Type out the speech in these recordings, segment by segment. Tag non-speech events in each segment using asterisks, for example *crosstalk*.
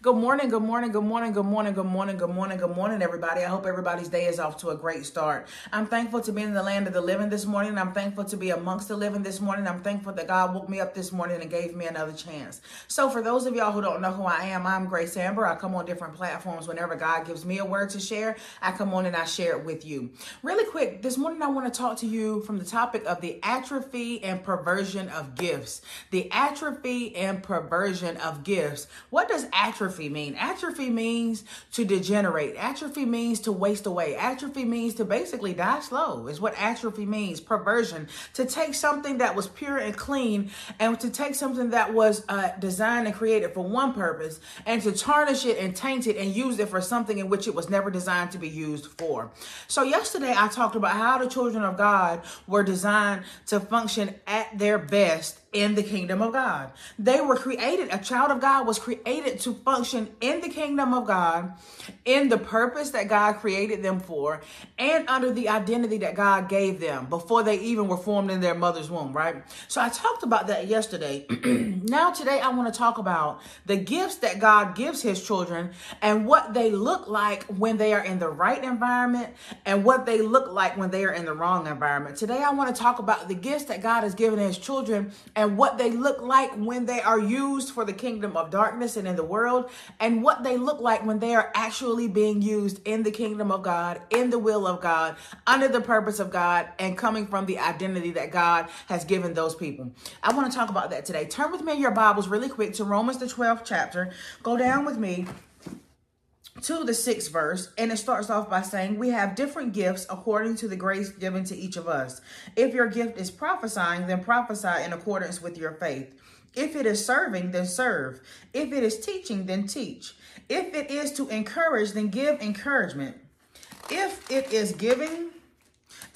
Good morning, good morning, good morning, good morning, good morning, good morning, good morning, everybody. I hope everybody's day is off to a great start. I'm thankful to be in the land of the living this morning. I'm thankful to be amongst the living this morning. I'm thankful that God woke me up this morning and gave me another chance. So, for those of y'all who don't know who I am, I'm Grace Amber. I come on different platforms whenever God gives me a word to share. I come on and I share it with you. Really quick, this morning I want to talk to you from the topic of the atrophy and perversion of gifts. The atrophy and perversion of gifts. What does atrophy mean? Atrophy means to degenerate. Atrophy means to waste away. Atrophy means to basically die slow, is what atrophy means. Perversion, to take something that was pure and clean and to take something that was uh, designed and created for one purpose and to tarnish it and taint it and use it for something in which it was never designed to be used for. So, yesterday I talked about how the children of God were designed to function at their best in the kingdom of God. They were created, a child of God was created to function in the kingdom of God, in the purpose that God created them for, and under the identity that God gave them before they even were formed in their mother's womb, right? So I talked about that yesterday. *clears throat* now, today, I want to talk about the gifts that God gives his children and what they look like when they are in the right environment and what they look like when they are in the wrong environment. Today, I want to talk about the gifts that God has given his children and what they look like when they are used for the kingdom of darkness and in the world, and what they look like when they are actually being used in the kingdom of God, in the will of God, under the purpose of God, and coming from the identity that God has given those people. I want to talk about that today. Turn with me in your Bibles really quick to Romans, the 12th chapter. Go down with me to the sixth verse, and it starts off by saying, We have different gifts according to the grace given to each of us. If your gift is prophesying, then prophesy in accordance with your faith. If it is serving, then serve. If it is teaching, then teach. If it is to encourage, then give encouragement. If it is giving,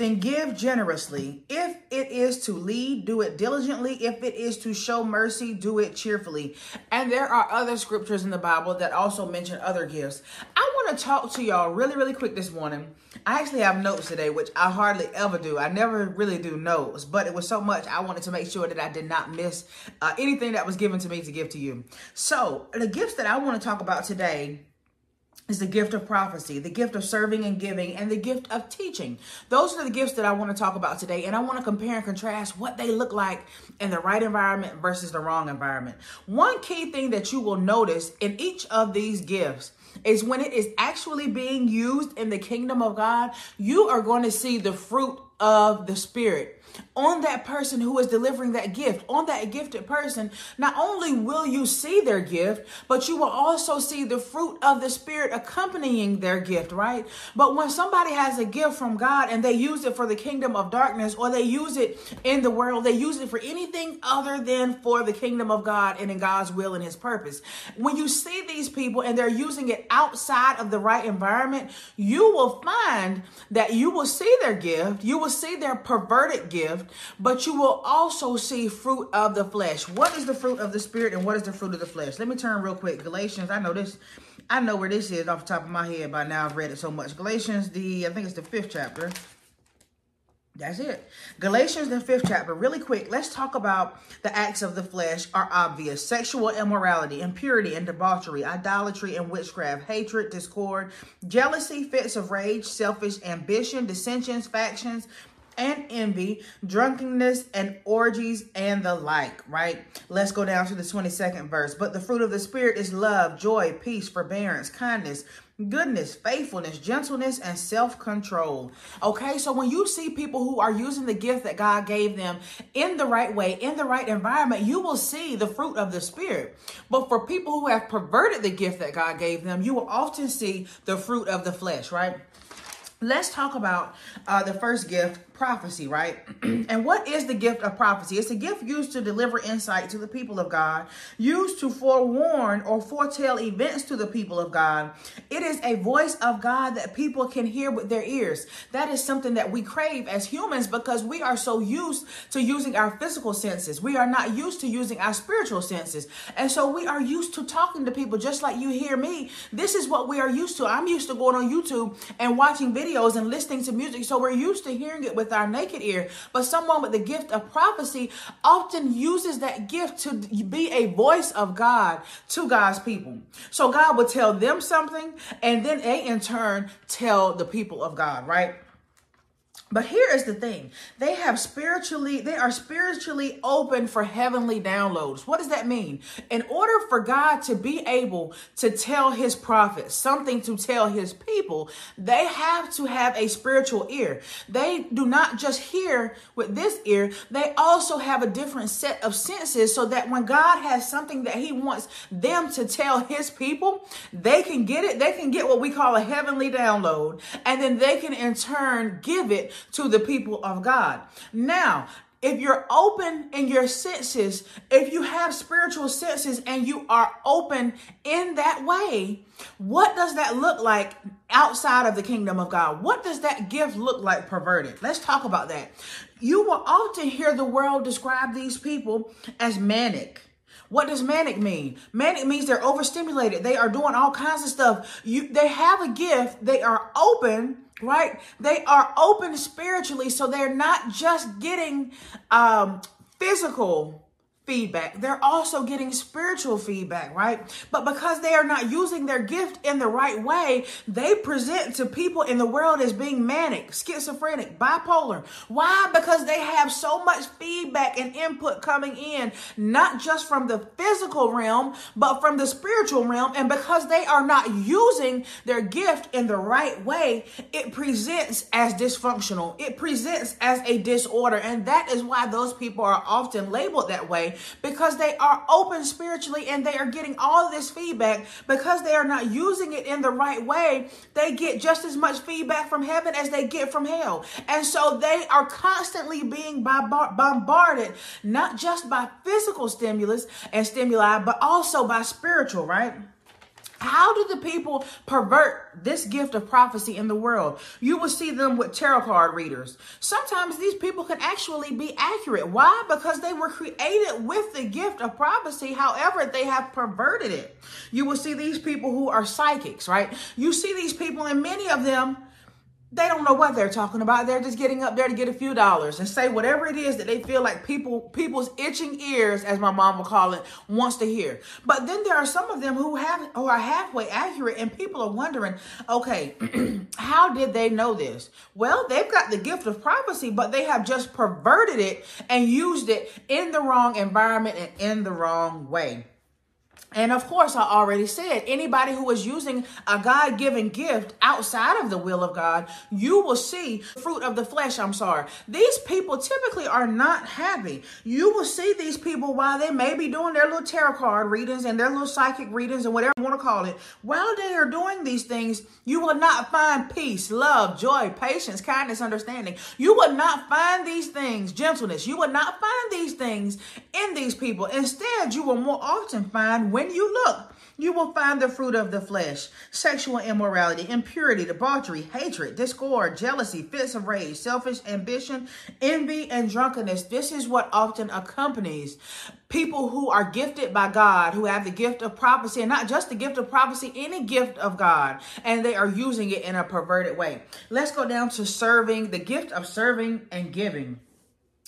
then give generously. If it is to lead, do it diligently. If it is to show mercy, do it cheerfully. And there are other scriptures in the Bible that also mention other gifts. I want to talk to y'all really, really quick this morning. I actually have notes today, which I hardly ever do. I never really do notes, but it was so much I wanted to make sure that I did not miss uh, anything that was given to me to give to you. So, the gifts that I want to talk about today is the gift of prophecy, the gift of serving and giving, and the gift of teaching. Those are the gifts that I want to talk about today. And I want to compare and contrast what they look like in the right environment versus the wrong environment. One key thing that you will notice in each of these gifts is when it is actually being used in the kingdom of God, you are going to see the fruit of the Spirit on that person who is delivering that gift, on that gifted person, not only will you see their gift, but you will also see the fruit of the Spirit accompanying their gift, right? But when somebody has a gift from God and they use it for the kingdom of darkness or they use it in the world, they use it for anything other than for the kingdom of God and in God's will and His purpose. When you see these people and they're using it outside of the right environment, you will find that you will see their gift, you will see their perverted gift, but you will also see fruit of the flesh. What is the fruit of the spirit and what is the fruit of the flesh? Let me turn real quick. Galatians, I know this, I know where this is off the top of my head by now. I've read it so much. Galatians, the, I think it's the fifth chapter. That's it. Galatians, the fifth chapter. Really quick, let's talk about the acts of the flesh are obvious. Sexual immorality, impurity and debauchery, idolatry and witchcraft, hatred, discord, jealousy, fits of rage, selfish ambition, dissensions, factions, and envy, drunkenness and orgies and the like, right? Let's go down to the 22nd verse. But the fruit of the Spirit is love, joy, peace, forbearance, kindness, goodness, faithfulness, gentleness, and self control. Okay, so when you see people who are using the gift that God gave them in the right way, in the right environment, you will see the fruit of the Spirit. But for people who have perverted the gift that God gave them, you will often see the fruit of the flesh, right? Let's talk about uh, the first gift, prophecy, right? *clears throat* and what is the gift of prophecy? It's a gift used to deliver insight to the people of God, used to forewarn or foretell events to the people of God. It is a voice of God that people can hear with their ears. That is something that we crave as humans because we are so used to using our physical senses. We are not used to using our spiritual senses. And so we are used to talking to people just like you hear me. This is what we are used to. I'm used to going on YouTube and watching videos and listening to music. So we're used to hearing it with our naked ear. But someone with the gift of prophecy often uses that gift to be a voice of God to God's people. So God would tell them something and then they in turn tell the people of God, right? But here is the thing. They have spiritually, they are spiritually open for heavenly downloads. What does that mean? In order for God to be able to tell his prophets something to tell his people, they have to have a spiritual ear. They do not just hear with this ear, they also have a different set of senses so that when God has something that he wants them to tell his people, they can get it. They can get what we call a heavenly download and then they can in turn give it to the people of God. Now, if you're open in your senses, if you have spiritual senses and you are open in that way, what does that look like outside of the kingdom of God? What does that gift look like perverted? Let's talk about that. You will often hear the world describe these people as manic. What does manic mean? Manic means they're overstimulated. They are doing all kinds of stuff. You they have a gift, they are open, right? They are open spiritually, so they're not just getting um, physical feedback. They're also getting spiritual feedback, right? But because they are not using their gift in the right way, they present to people in the world as being manic, schizophrenic, bipolar. Why? Because they have so much feedback and input coming in, not just from the physical realm, but from the spiritual realm. And because they are not using their gift in the right way, it presents as dysfunctional. It presents as a disorder. And that is why those people are often labeled that way because they are open spiritually and they are getting all this feedback because they are not using it in the right way. They get just as much feedback from heaven as they get from hell. And so they are constantly being bombarded, not just by physical stimulus and stimuli, but also by spiritual, right? How do the people pervert this gift of prophecy in the world? You will see them with tarot card readers. Sometimes these people can actually be accurate. Why? Because they were created with the gift of prophecy. However, they have perverted it. You will see these people who are psychics, right? You see these people, and many of them they don't know what they're talking about. They're just getting up there to get a few dollars and say whatever it is that they feel like people people's itching ears, as my mom would call it, wants to hear. But then there are some of them who have who are halfway accurate, and people are wondering, okay, *clears throat* how did they know this? Well, they've got the gift of prophecy, but they have just perverted it and used it in the wrong environment and in the wrong way. And of course, I already said, anybody who is using a God given gift outside of the will of God, you will see fruit of the flesh. I'm sorry. These people typically are not happy. You will see these people while they may be doing their little tarot card readings and their little psychic readings and whatever you want to call it. While they are doing these things, you will not find peace, love, joy, patience, kindness, understanding. You will not find these things, gentleness. You will not find these things in these people. Instead, you will more often find when when you look, you will find the fruit of the flesh sexual immorality, impurity, debauchery, hatred, discord, jealousy, fits of rage, selfish ambition, envy, and drunkenness. This is what often accompanies people who are gifted by God, who have the gift of prophecy, and not just the gift of prophecy, any gift of God, and they are using it in a perverted way. Let's go down to serving, the gift of serving and giving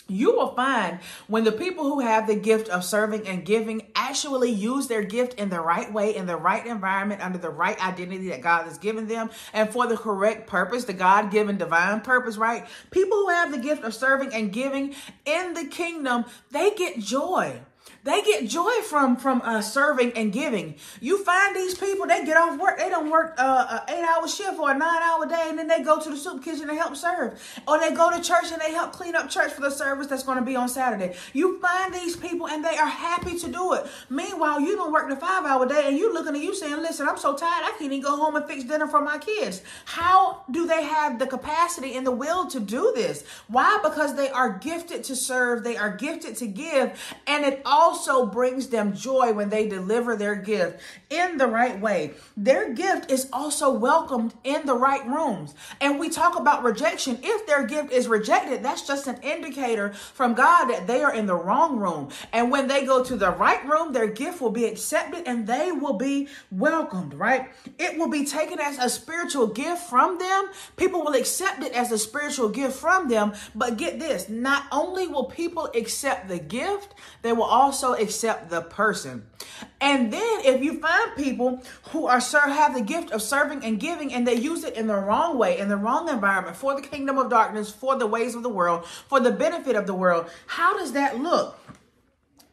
you will find when the people who have the gift of serving and giving actually use their gift in the right way, in the right environment, under the right identity that God has given them, and for the correct purpose, the God given divine purpose, right? People who have the gift of serving and giving in the kingdom, they get joy. They get joy from from uh, serving and giving. You find these people, they get off work, they don't work uh, an eight hour shift or a nine hour day, and then they go to the soup kitchen to help serve, or they go to church and they help clean up church for the service that's going to be on Saturday. You find these people, and they are happy to do it. Meanwhile, you don't work the five hour day, and you looking at you saying, "Listen, I'm so tired, I can't even go home and fix dinner for my kids." How do they have the capacity and the will to do this? Why? Because they are gifted to serve, they are gifted to give, and it all also brings them joy when they deliver their gift in the right way. Their gift is also welcomed in the right rooms. And we talk about rejection. If their gift is rejected, that's just an indicator from God that they are in the wrong room. And when they go to the right room, their gift will be accepted and they will be welcomed, right? It will be taken as a spiritual gift from them. People will accept it as a spiritual gift from them. But get this, not only will people accept the gift, they will also accept the person. And then if you find people who are serve have the gift of serving and giving and they use it in the wrong way, in the wrong environment, for the kingdom of darkness, for the ways of the world, for the benefit of the world, how does that look?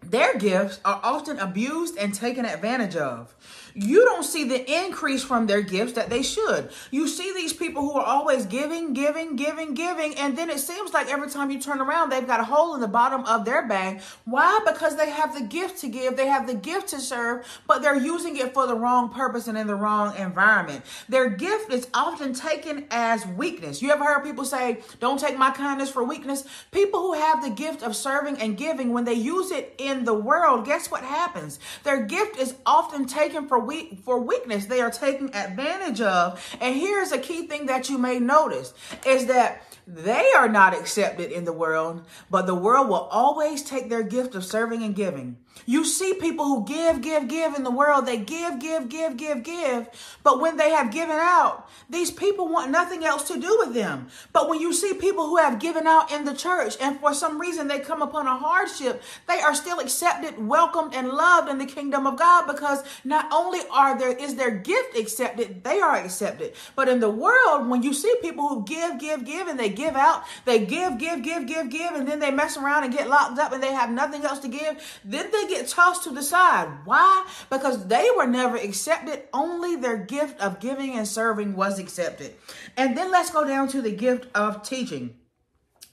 Their gifts are often abused and taken advantage of you don't see the increase from their gifts that they should. You see these people who are always giving, giving, giving, giving, and then it seems like every time you turn around, they've got a hole in the bottom of their bag. Why? Because they have the gift to give, they have the gift to serve, but they're using it for the wrong purpose and in the wrong environment. Their gift is often taken as weakness. You ever heard people say, Don't take my kindness for weakness? People who have the gift of serving and giving, when they use it in the world, guess what happens? Their gift is often taken for weak for weakness they are taking advantage of. And here's a key thing that you may notice is that they are not accepted in the world, but the world will always take their gift of serving and giving. You see people who give, give, give in the world. They give, give, give, give, give. But when they have given out, these people want nothing else to do with them. But when you see people who have given out in the church and for some reason they come upon a hardship, they are still accepted, welcomed, and loved in the kingdom of God because not only are there is their gift accepted, they are accepted. But in the world, when you see people who give, give, give, and they give out, they give, give, give, give, give, and then they mess around and get locked up and they have nothing else to give, then they get tossed to the side. Why? Because they were never accepted. Only their gift of giving and serving was accepted. And then let's go down to the gift of teaching.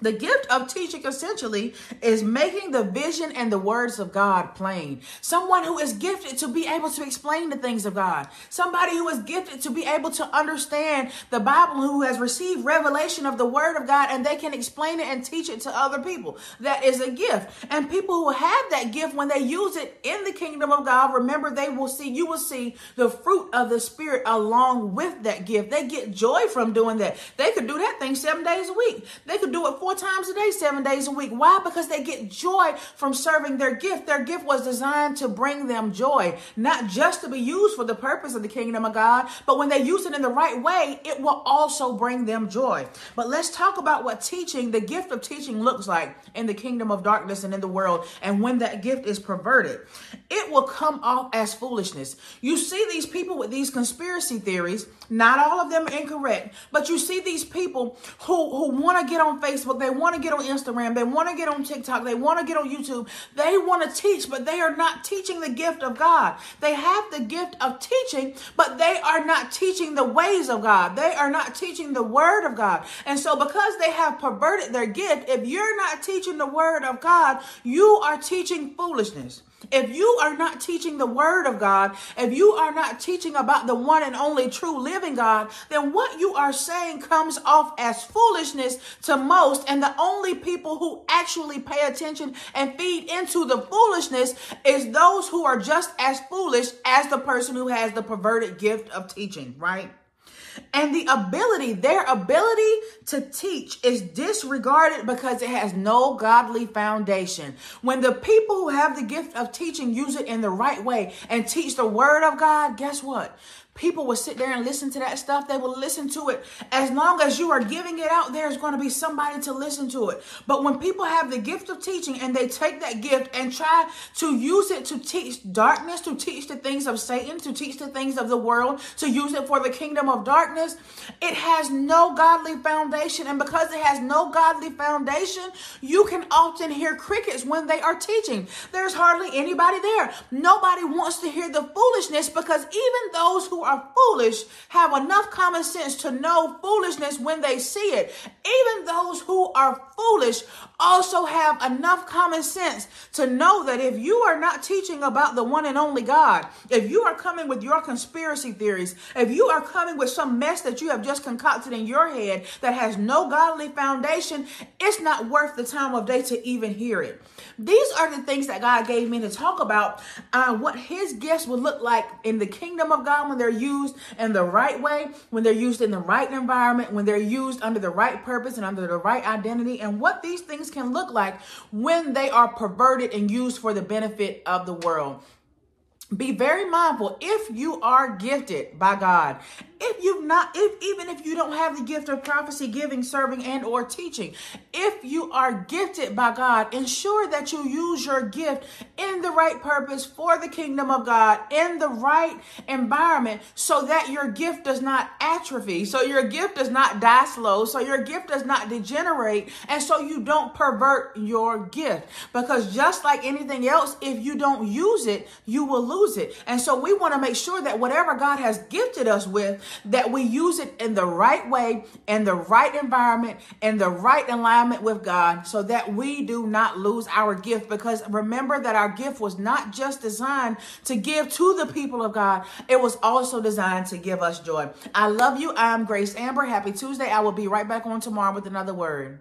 The gift of teaching essentially is making the vision and the words of God plain. Someone who is gifted to be able to explain the things of God. Somebody who is gifted to be able to understand the Bible, who has received revelation of the word of God and they can explain it and teach it to other people. That is a gift. And people who have that gift, when they use it in the kingdom of God, remember they will see, you will see the fruit of the Spirit along with that gift. They get joy from doing that. They could do that thing seven days a week. They could do it four times a day, seven days a week. Why? Because they get joy from serving their gift. Their gift was designed to bring them joy, not just to be used for the purpose of the kingdom of God, but when they use it in the right way, it will also bring them joy. But let's talk about what teaching, the gift of teaching, looks like in the kingdom of darkness and in the world. And when that gift is perverted, it will come off as foolishness. You see these people with these conspiracy theories, not all of them incorrect, but you see these people who, who want to get on Facebook, they want to get on Instagram, they want to get on TikTok, they want to get on YouTube, they want to teach, but they are not teaching the gift of God. They have the gift of teaching, but they are not teaching the ways of God. They are not teaching the word of God. And so because they have perverted their gift, if you're not teaching the word of God, you are teaching foolishness. If you are not teaching the word of God, if you are not teaching about the one and only true living God, then what you are saying comes off as foolishness to most. And the only people who actually pay attention and feed into the foolishness is those who are just as foolish as the person who has the perverted gift of teaching, right? And the ability, their ability to teach is disregarded because it has no godly foundation. When the people who have the gift of teaching use it in the right way and teach the word of God, guess what? People will sit there and listen to that stuff. They will listen to it. As long as you are giving it out, there's going to be somebody to listen to it. But when people have the gift of teaching and they take that gift and try to use it to teach darkness, to teach the things of Satan, to teach the things of the world, to use it for the kingdom of darkness, it has no godly foundation. And because it has no godly foundation, you can often hear crickets when they are teaching. There's hardly anybody there. Nobody wants to hear the foolishness because even those who are foolish have enough common sense to know foolishness when they see it. Even those who are foolish also have enough common sense to know that if you are not teaching about the one and only God, if you are coming with your conspiracy theories, if you are coming with some mess that you have just concocted in your head that has no godly foundation, it's not worth the time of day to even hear it. These are the things that God gave me to talk about uh, what his gifts would look like in the kingdom of God when they're used in the right way, when they're used in the right environment, when they're used under the right purpose and under the right identity, and what these things can look like when they are perverted and used for the benefit of the world. Be very mindful. If you are gifted by God if you've not if even if you don't have the gift of prophecy giving serving and or teaching if you are gifted by god ensure that you use your gift in the right purpose for the kingdom of god in the right environment so that your gift does not atrophy so your gift does not die slow so your gift does not degenerate and so you don't pervert your gift. Because just like anything else if you don't use it you will lose it. And so we want to make sure that whatever god has gifted us with that we use it in the right way, in the right environment, in the right alignment with God, so that we do not lose our gift. Because remember that our gift was not just designed to give to the people of God, it was also designed to give us joy. I love you. I'm Grace Amber. Happy Tuesday. I will be right back on tomorrow with another word.